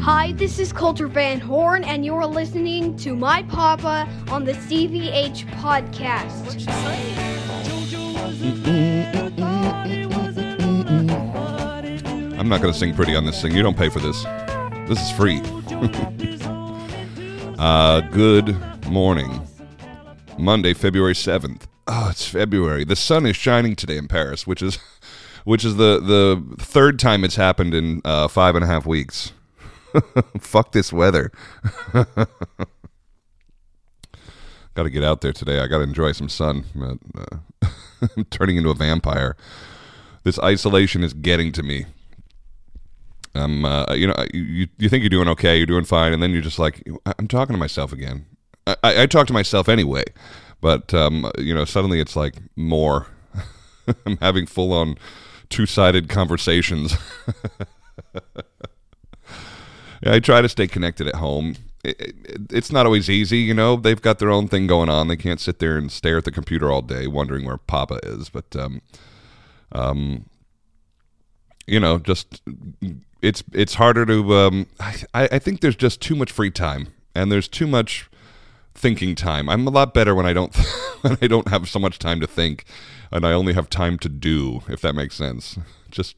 Hi, this is Christian Van Horn, and you're listening to My Papa on the CVH podcast. I'm not going to sing pretty on this thing. You don't pay for this. This is free. uh, good morning. Monday, February 7th. Oh, it's February. The sun is shining today in Paris, which is which is the, the third time it's happened in uh, five and a half weeks. Fuck this weather. got to get out there today. I got to enjoy some sun. Uh, I'm turning into a vampire. This isolation is getting to me. I'm, uh, you know, you, you think you're doing okay, you're doing fine, and then you're just like, I'm talking to myself again. I, I talk to myself anyway, but um, you know, suddenly it's like more. I'm having full on two sided conversations. yeah, I try to stay connected at home. It, it, it's not always easy, you know. They've got their own thing going on. They can't sit there and stare at the computer all day, wondering where Papa is. But, um, um, you know, just it's it's harder to. Um, I I think there's just too much free time, and there's too much thinking time. I'm a lot better when I don't when I don't have so much time to think, and I only have time to do. If that makes sense, just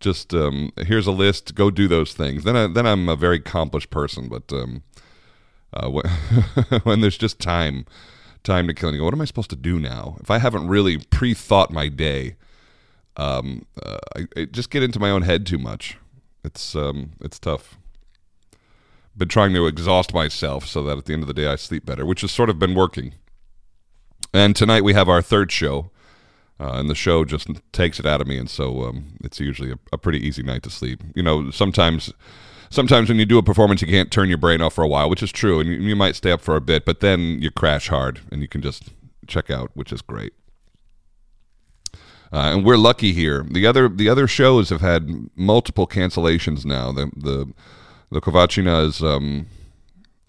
just um, here's a list. Go do those things. Then I, then I'm a very accomplished person. But um, uh, when, when there's just time time to kill, and you go, what am I supposed to do now? If I haven't really pre-thought my day, um, uh, I, I just get into my own head too much. It's um, it's tough been trying to exhaust myself so that at the end of the day I sleep better, which has sort of been working. And tonight we have our third show, uh, and the show just takes it out of me, and so um, it's usually a, a, pretty easy night to sleep. You know, sometimes. Sometimes when you do a performance, you can't turn your brain off for a while, which is true, and you, you might stay up for a bit, but then you crash hard and you can just check out, which is great. Uh, and we're lucky here. The other the other shows have had multiple cancellations now. The the the Khovanshchina is, um,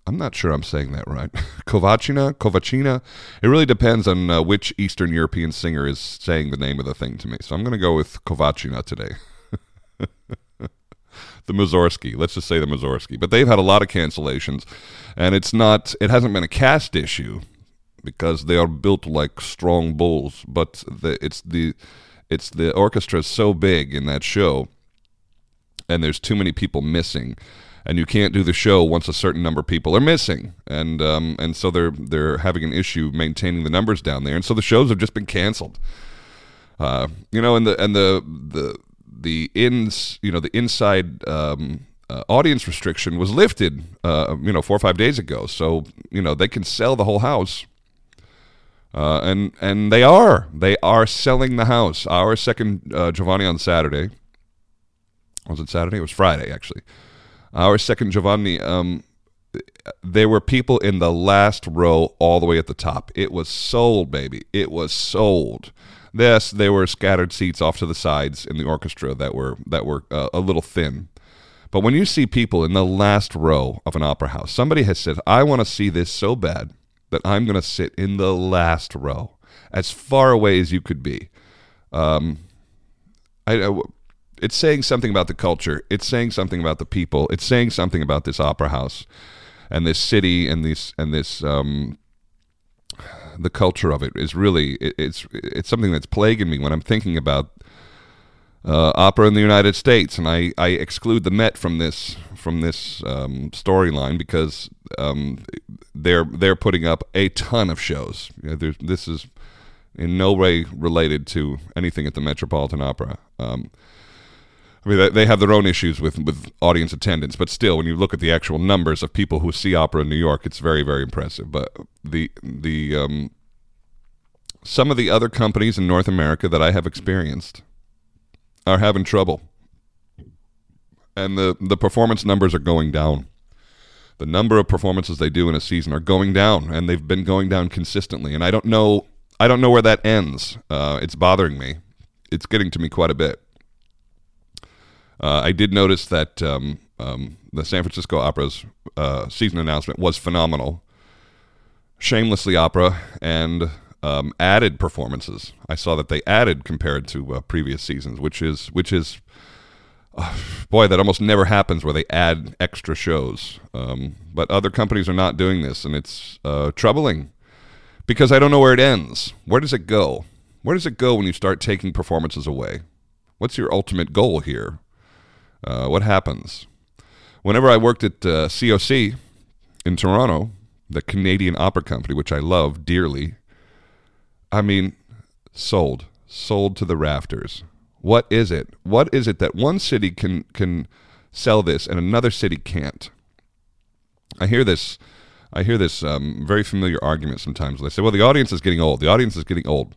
I'm not sure I'm saying that right. Khovanshchina, Khovanshchina. It really depends on uh, which Eastern European singer is saying the name of the thing to me. So I'm going to go with Khovanshchina today. the Mussorgsky. Let's just say the Mussorgsky. But they've had a lot of cancellations, and it's not. It hasn't been a cast issue because they are built like strong bulls. But the, it's the it's the orchestra is so big in that show, and there's too many people missing and you can't do the show once a certain number of people are missing, and um, and so they're they're having an issue maintaining the numbers down there, and so the shows have just been canceled. Uh, you know, and the and the the the ins you know the inside um, uh, audience restriction was lifted uh, you know four or five days ago, so you know they can sell the whole house. Uh, and and they are they are selling the house. Our second uh, Giovanni on Saturday was it Saturday? It was Friday actually. Our second Giovanni, um, there were people in the last row all the way at the top. It was sold, baby. It was sold. Yes, there were scattered seats off to the sides in the orchestra that were that were uh, a little thin. But when you see people in the last row of an opera house, somebody has said, "I want to see this so bad that I'm going to sit in the last row, as far away as you could be." Um, I, I it's saying something about the culture. It's saying something about the people. It's saying something about this opera house and this city and this and this um, the culture of it is really it, it's it's something that's plaguing me when I'm thinking about uh, opera in the United States, and I, I exclude the Met from this from this um, storyline because um, they're they're putting up a ton of shows. You know, this is in no way related to anything at the Metropolitan Opera. Um, I mean, they have their own issues with with audience attendance, but still, when you look at the actual numbers of people who see opera in New York, it's very very impressive. But the the um, some of the other companies in North America that I have experienced are having trouble, and the the performance numbers are going down. The number of performances they do in a season are going down, and they've been going down consistently. And I don't know I don't know where that ends. Uh, it's bothering me. It's getting to me quite a bit. Uh, I did notice that um, um, the San Francisco Opera's uh, season announcement was phenomenal. Shamelessly Opera and um, added performances. I saw that they added compared to uh, previous seasons, which is which is boy, that almost never happens where they add extra shows. Um, but other companies are not doing this, and it's uh, troubling because I don't know where it ends. Where does it go? Where does it go when you start taking performances away? What's your ultimate goal here? Uh, what happens? Whenever I worked at uh, COC in Toronto, the Canadian Opera Company, which I love dearly, I mean, sold, sold to the rafters. What is it? What is it that one city can can sell this and another city can't? I hear this. I hear this um, very familiar argument sometimes. They say, "Well, the audience is getting old. The audience is getting old."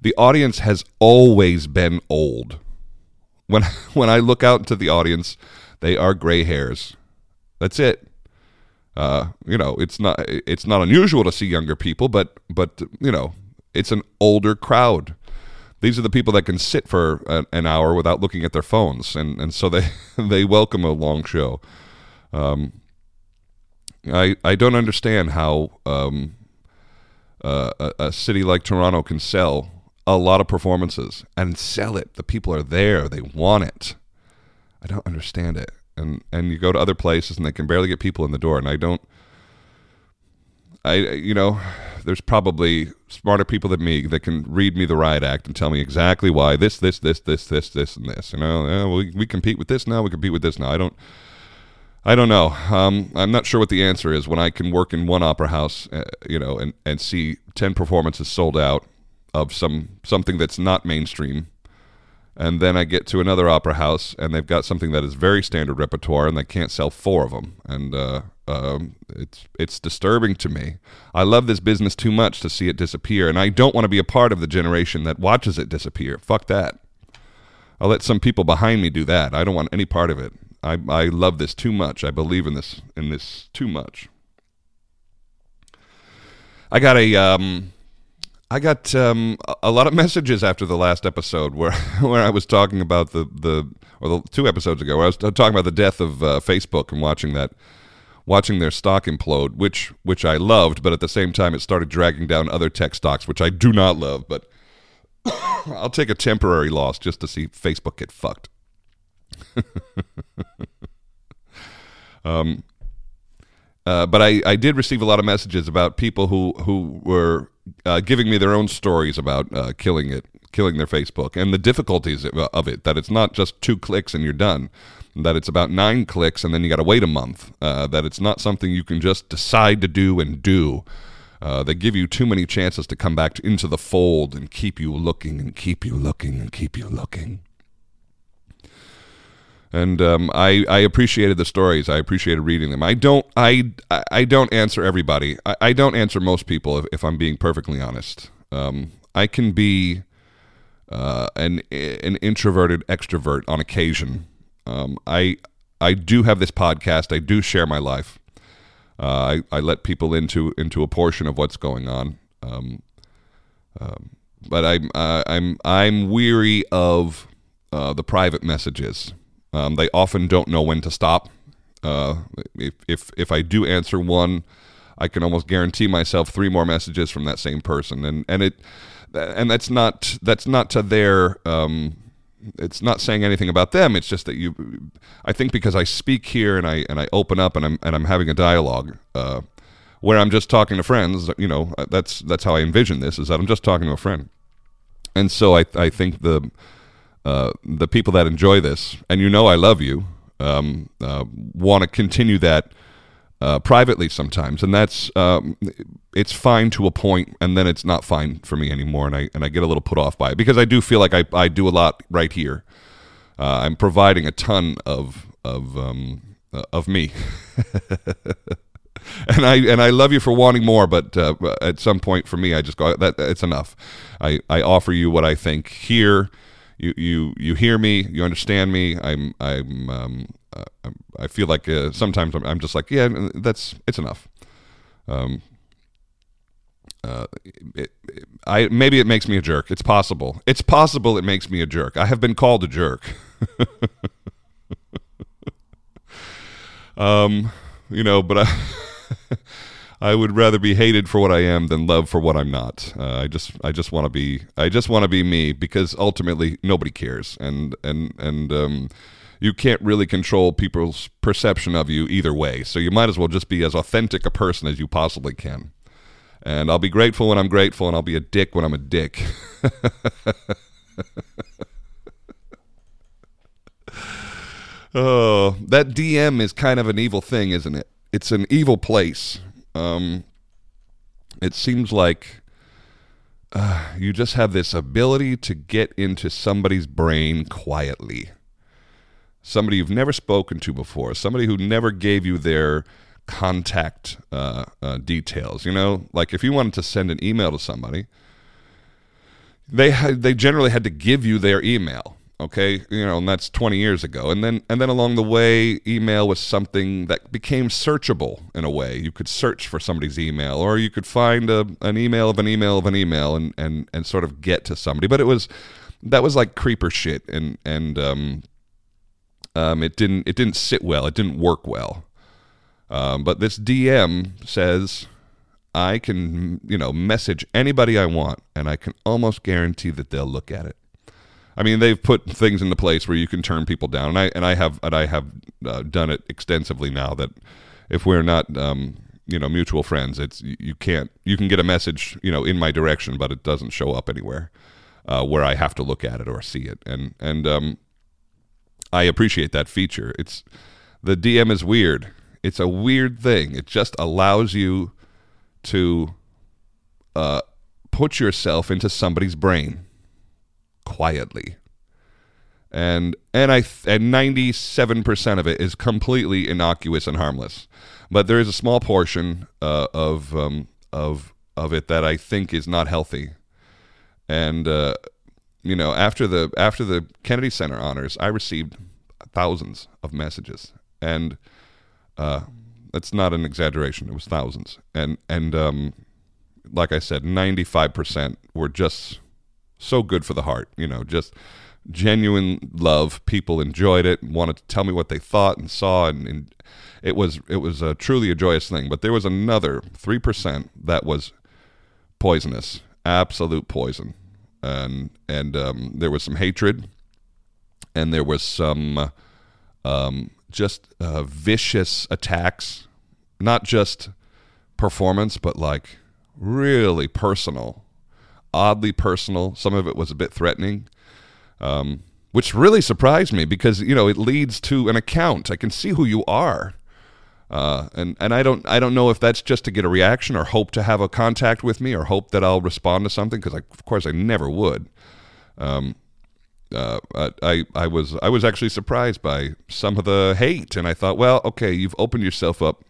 The audience has always been old. When when I look out into the audience, they are gray hairs. That's it. Uh, you know, it's not it's not unusual to see younger people, but but you know, it's an older crowd these are the people that can sit for an hour without looking at their phones, and and so they they welcome a long show. Um, I I don't understand how um, uh, a, a city like Toronto can sell a lot of performances and sell it. The people are there; they want it. I don't understand it. And and you go to other places and they can barely get people in the door, and I don't. I you know there's probably smarter people than me that can read me the riot act and tell me exactly why this, this, this, this, this, this, and this. You know, yeah, we we compete with this now. We compete with this now. I don't. I don't know. Um, I'm not sure what the answer is when I can work in one opera house, uh, you know, and, and see ten performances sold out of some something that's not mainstream, and then I get to another opera house and they've got something that is very standard repertoire and they can't sell four of them, and uh, um, it's it's disturbing to me. I love this business too much to see it disappear, and I don't want to be a part of the generation that watches it disappear. Fuck that. I'll let some people behind me do that. I don't want any part of it. I I love this too much. I believe in this in this too much. I got a um, I got um, a lot of messages after the last episode where where I was talking about the the or the two episodes ago where I was talking about the death of uh, Facebook and watching that watching their stock implode, which which I loved, but at the same time it started dragging down other tech stocks, which I do not love. But I'll take a temporary loss just to see Facebook get fucked. um, uh, but I, I did receive a lot of messages about people who who were uh, giving me their own stories about uh, killing it, killing their Facebook, and the difficulties of it. That it's not just two clicks and you're done that it's about nine clicks and then you got to wait a month, uh, that it's not something you can just decide to do and do. Uh, they give you too many chances to come back to, into the fold and keep you looking and keep you looking and keep you looking. And um, I, I appreciated the stories. I appreciated reading them. I don't I I don't answer everybody. I, I don't answer most people if, if I'm being perfectly honest. Um, I can be uh, an an introverted extrovert on occasion. Um, I I do have this podcast. I do share my life. Uh, I, I let people into into a portion of what's going on. Um, um, but I'm uh, I'm I'm weary of uh, the private messages. Um, they often don't know when to stop. Uh, if if if I do answer one, I can almost guarantee myself three more messages from that same person, and and it and that's not that's not to their um, it's not saying anything about them. It's just that you, I think because I speak here and I and I open up and I'm and I'm having a dialogue uh, where I'm just talking to friends. You know, that's that's how I envision this. Is that I'm just talking to a friend, and so I I think the uh, the people that enjoy this and you know I love you um, uh, want to continue that uh, privately sometimes, and that's um, it's fine to a point, and then it's not fine for me anymore, and I and I get a little put off by it because I do feel like I, I do a lot right here. Uh, I'm providing a ton of of um, uh, of me, and I and I love you for wanting more, but uh, at some point for me, I just go that it's enough. I I offer you what I think here. You you you hear me, you understand me. I'm I'm um, uh, I feel like uh, sometimes I'm, I'm, just like, yeah, that's it's enough. Um, uh, it, it, I maybe it makes me a jerk. It's possible. It's possible it makes me a jerk. I have been called a jerk. um, you know, but I. I would rather be hated for what I am than loved for what I'm not. Uh, I just I just want to be I just want to be me because ultimately nobody cares and and and um, you can't really control people's perception of you either way. So you might as well just be as authentic a person as you possibly can. And I'll be grateful when I'm grateful, and I'll be a dick when I'm a dick. oh, that DM is kind of an evil thing, isn't it? It's an evil place. Um, it seems like uh, you just have this ability to get into somebody's brain quietly. Somebody you've never spoken to before, somebody who never gave you their contact uh, uh, details. You know, like if you wanted to send an email to somebody, they they generally had to give you their email okay you know and that's 20 years ago. And then and then along the way email was something that became searchable in a way. You could search for somebody's email or you could find a, an email of an email of an email and and and sort of get to somebody. But it was that was like creeper shit and and um um it didn't it didn't sit well. It didn't work well. Um, but this dm says i can you know message anybody i want and i can almost guarantee that they'll look at it I mean, they've put things into place where you can turn people down, and I and I have and I have uh, done it extensively now. That if we're not, um, you know, mutual friends, it's you can't you can get a message, you know, in my direction, but it doesn't show up anywhere uh, where I have to look at it or see it, and and um, I appreciate that feature. It's the DM is weird. It's a weird thing. It just allows you to uh, put yourself into somebody's brain quietly. And and I and 97% of it is completely innocuous and harmless. But there is a small portion uh, of um, of of it that I think is not healthy. And uh, you know, after the after the Kennedy Center honors, I received thousands of messages, and uh, that's not an exaggeration. It was thousands, and and um, like I said, ninety five percent were just so good for the heart. You know, just genuine love. People enjoyed it, and wanted to tell me what they thought and saw, and, and it was it was a, truly a joyous thing. But there was another three percent that was poisonous, absolute poison, and and um, there was some hatred, and there was some um, just uh, vicious attacks, not just performance, but like really personal oddly personal. Some of it was a bit threatening, um, which really surprised me because you know it leads to an account. I can see who you are, uh, and and I don't I don't know if that's just to get a reaction or hope to have a contact with me or hope that I'll respond to something because of course I never would. Um, uh, I I was I was actually surprised by some of the hate, and I thought, well, okay, you've opened yourself up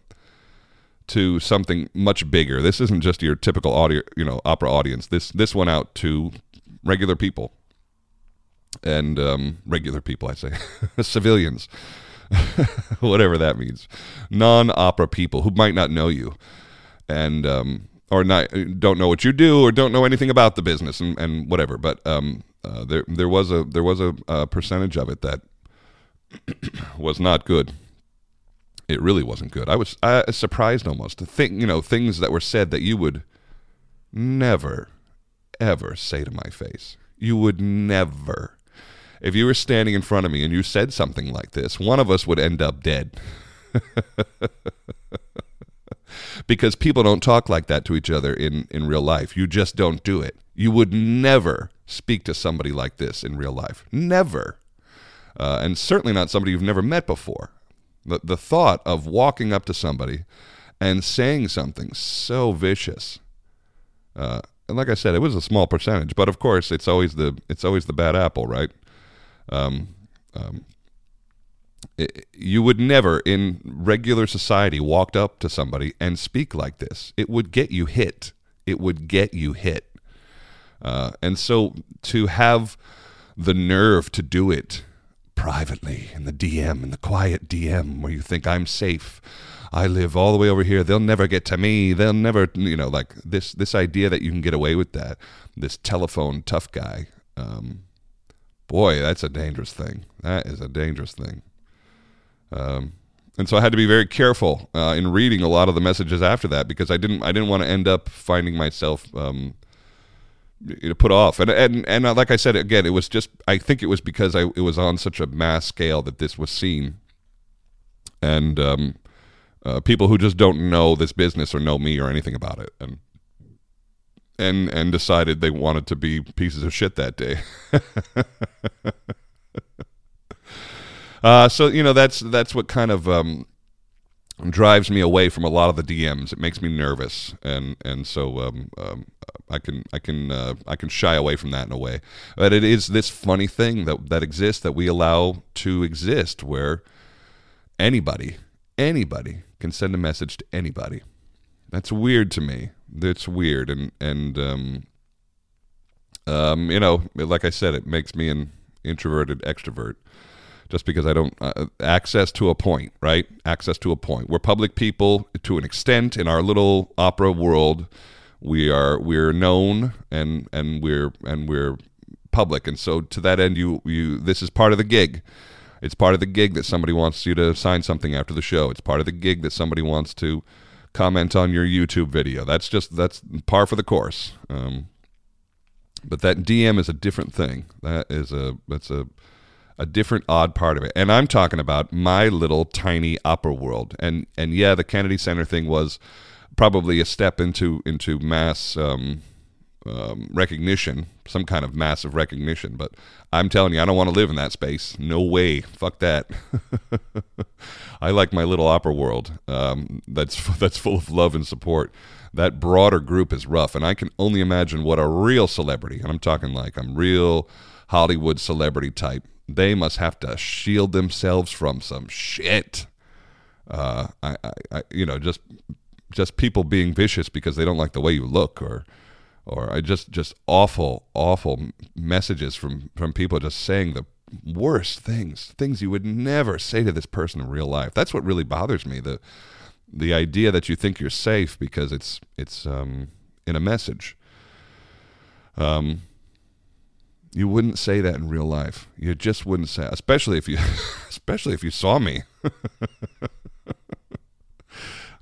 to something much bigger. This isn't just your typical audio, you know, opera audience. This this went out to regular people and um, regular people. I say civilians, whatever that means, non-opera people who might not know you and um, or not don't know what you do or don't know anything about the business and, and whatever. But um, uh, there there was a there was a, a percentage of it that was not good it really wasn't good. I was uh, surprised almost to think, you know, things that were said that you would never, ever say to my face. You would never. If you were standing in front of me and you said something like this, one of us would end up dead. because people don't talk like that to each other in, in real life. You just don't do it. You would never speak to somebody like this in real life. Never. Uh, and certainly not somebody you've never met before. The, the thought of walking up to somebody and saying something so vicious. Uh, and like I said, it was a small percentage, but of course, it's always the it's always the bad apple, right? Um, um, it, you would never, in regular society, walk up to somebody and speak like this. It would get you hit. It would get you hit. Uh, and so to have the nerve to do it privately in the DM, in the quiet DM, where you think I'm safe. I live all the way over here. They'll never get to me. They'll never, you know, like this this idea that you can get away with that. This telephone tough guy. Um, boy, that's a dangerous thing. That is a dangerous thing. Um, and so I had to be very careful uh, in reading a lot of the messages after that because I didn't I didn't want to end up finding myself um, put off. And and and uh, like I said again, it was just I think it was because I it was on such a mass scale that this was seen, and um, uh, people who just don't know this business or know me or anything about it, and and and decided they wanted to be pieces of shit that day. uh, so you know that's that's what kind of um, drives me away from a lot of the DMs. It makes me nervous, and and so um, um, I can I can uh, I can shy away from that in a way. But it is this funny thing that that exists that we allow to exist, where anybody anybody can send a message to anybody. That's weird to me. That's weird, and and um, um, you know, like I said, it makes me an introverted extrovert just because I don't uh, access to a point, right? Access to a point. We're public people to an extent in our little opera world. We are we're known and and we're and we're public, and so to that end, you you this is part of the gig. It's part of the gig that somebody wants you to sign something after the show. It's part of the gig that somebody wants to comment on your YouTube video. That's just that's par for the course. Um, but that DM is a different thing. That is a that's a a different odd part of it. And I'm talking about my little tiny opera world. And and yeah, the Kennedy Center thing was probably a step into into mass um, um, recognition, some kind of massive recognition. But I'm telling you, I don't want to live in that space. No way. Fuck that. I like my little opera world. Um, that's that's full of love and support. That broader group is rough, and I can only imagine what a real celebrity, and I'm talking like I'm real Hollywood celebrity type, they must have to shield themselves from some shit. Uh, I, I, I, you know, just just people being vicious because they don't like the way you look, or or I just just awful, awful messages from from people just saying the worst things, things you would never say to this person in real life. That's what really bothers me. The the idea that you think you're safe because it's it's um, in a message. Um, you wouldn't say that in real life. You just wouldn't say, especially if you, especially if you saw me.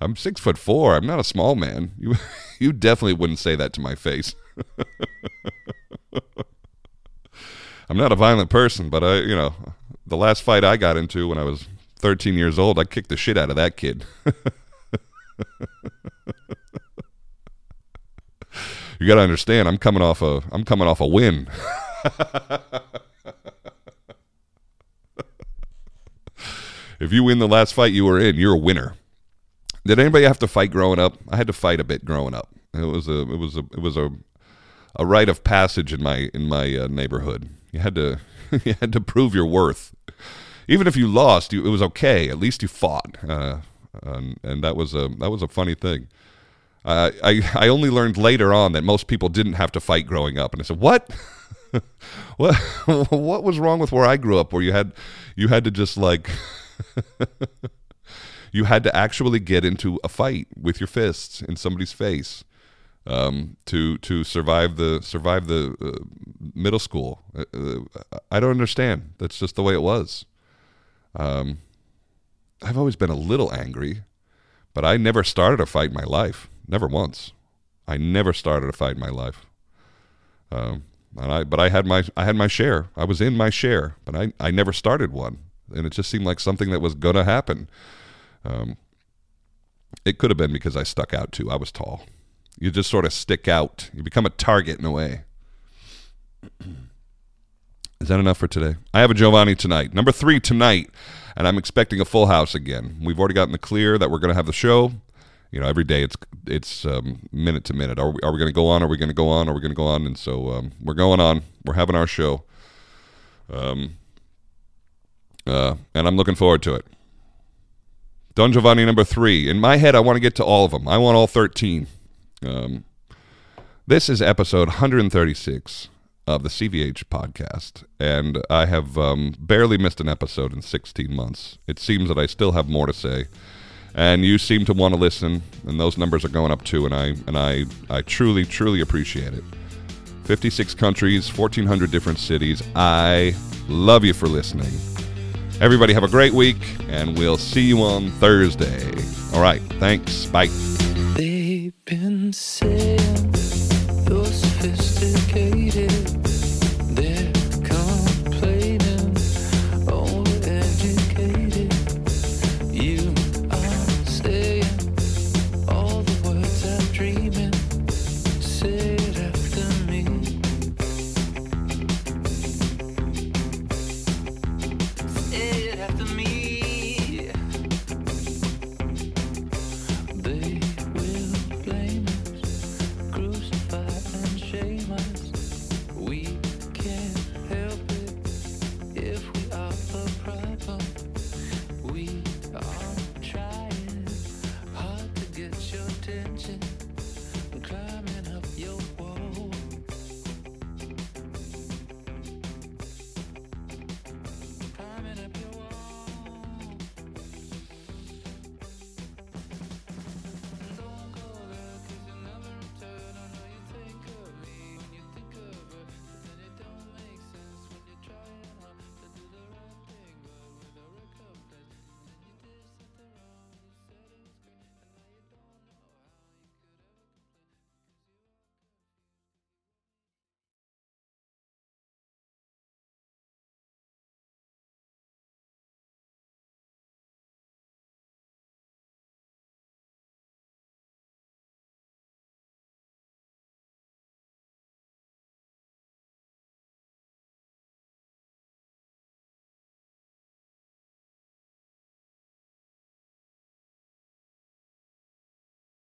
I'm six foot four. I'm not a small man. You, you definitely wouldn't say that to my face. I'm not a violent person, but I, you know, the last fight I got into when I was 13 years old, I kicked the shit out of that kid. you got to understand, I'm coming off a, I'm coming off a win. If you win the last fight you were in, you're a winner. Did anybody have to fight growing up? I had to fight a bit growing up. It was a it was a it was a a rite of passage in my in my uh, neighborhood. You had to you had to prove your worth. Even if you lost, you, it was okay. At least you fought, uh, and, that was a that was a funny thing. Uh, I I only learned later on that most people didn't have to fight growing up, and I said, "What? what what was wrong with where I grew up where you had you had to just like you had to actually get into a fight with your fists in somebody's face um, to to survive the survive the uh, middle school. Uh, uh, I don't understand. That's just the way it was. Um, I've always been a little angry, but I never started a fight in my life. Never once. I never started a fight in my life. Um, and I but I had my I had my share. I was in my share, but I I never started one, and it just seemed like something that was gonna happen. Um, it could have been because I stuck out too. I was tall. You just sort of stick out. You become a target in a way. Is that enough for today? I have a Giovanni tonight, number three tonight, and I'm expecting a full house again. We've already gotten the clear that we're going to have the show you know every day it's it's um, minute to minute. Are we, are we going to go on? Are we going to go on? Are we going to go on? And so um, we're going on. We're having our show. Um, uh, and i'm looking forward to it. Don giovanni number three. In my head i want to get to all of them. I want all 13 um, this is episode 136 of the cvh podcast and i have um, barely missed an episode in 16 months. It seems that i still have more to say and you seem to want to listen, and those numbers are going up too, and I and I I truly truly appreciate it. 56 countries, 1400 different cities. I love you for listening. Everybody have a great week, and we'll see you on Thursday. All right, thanks. Bye. To me.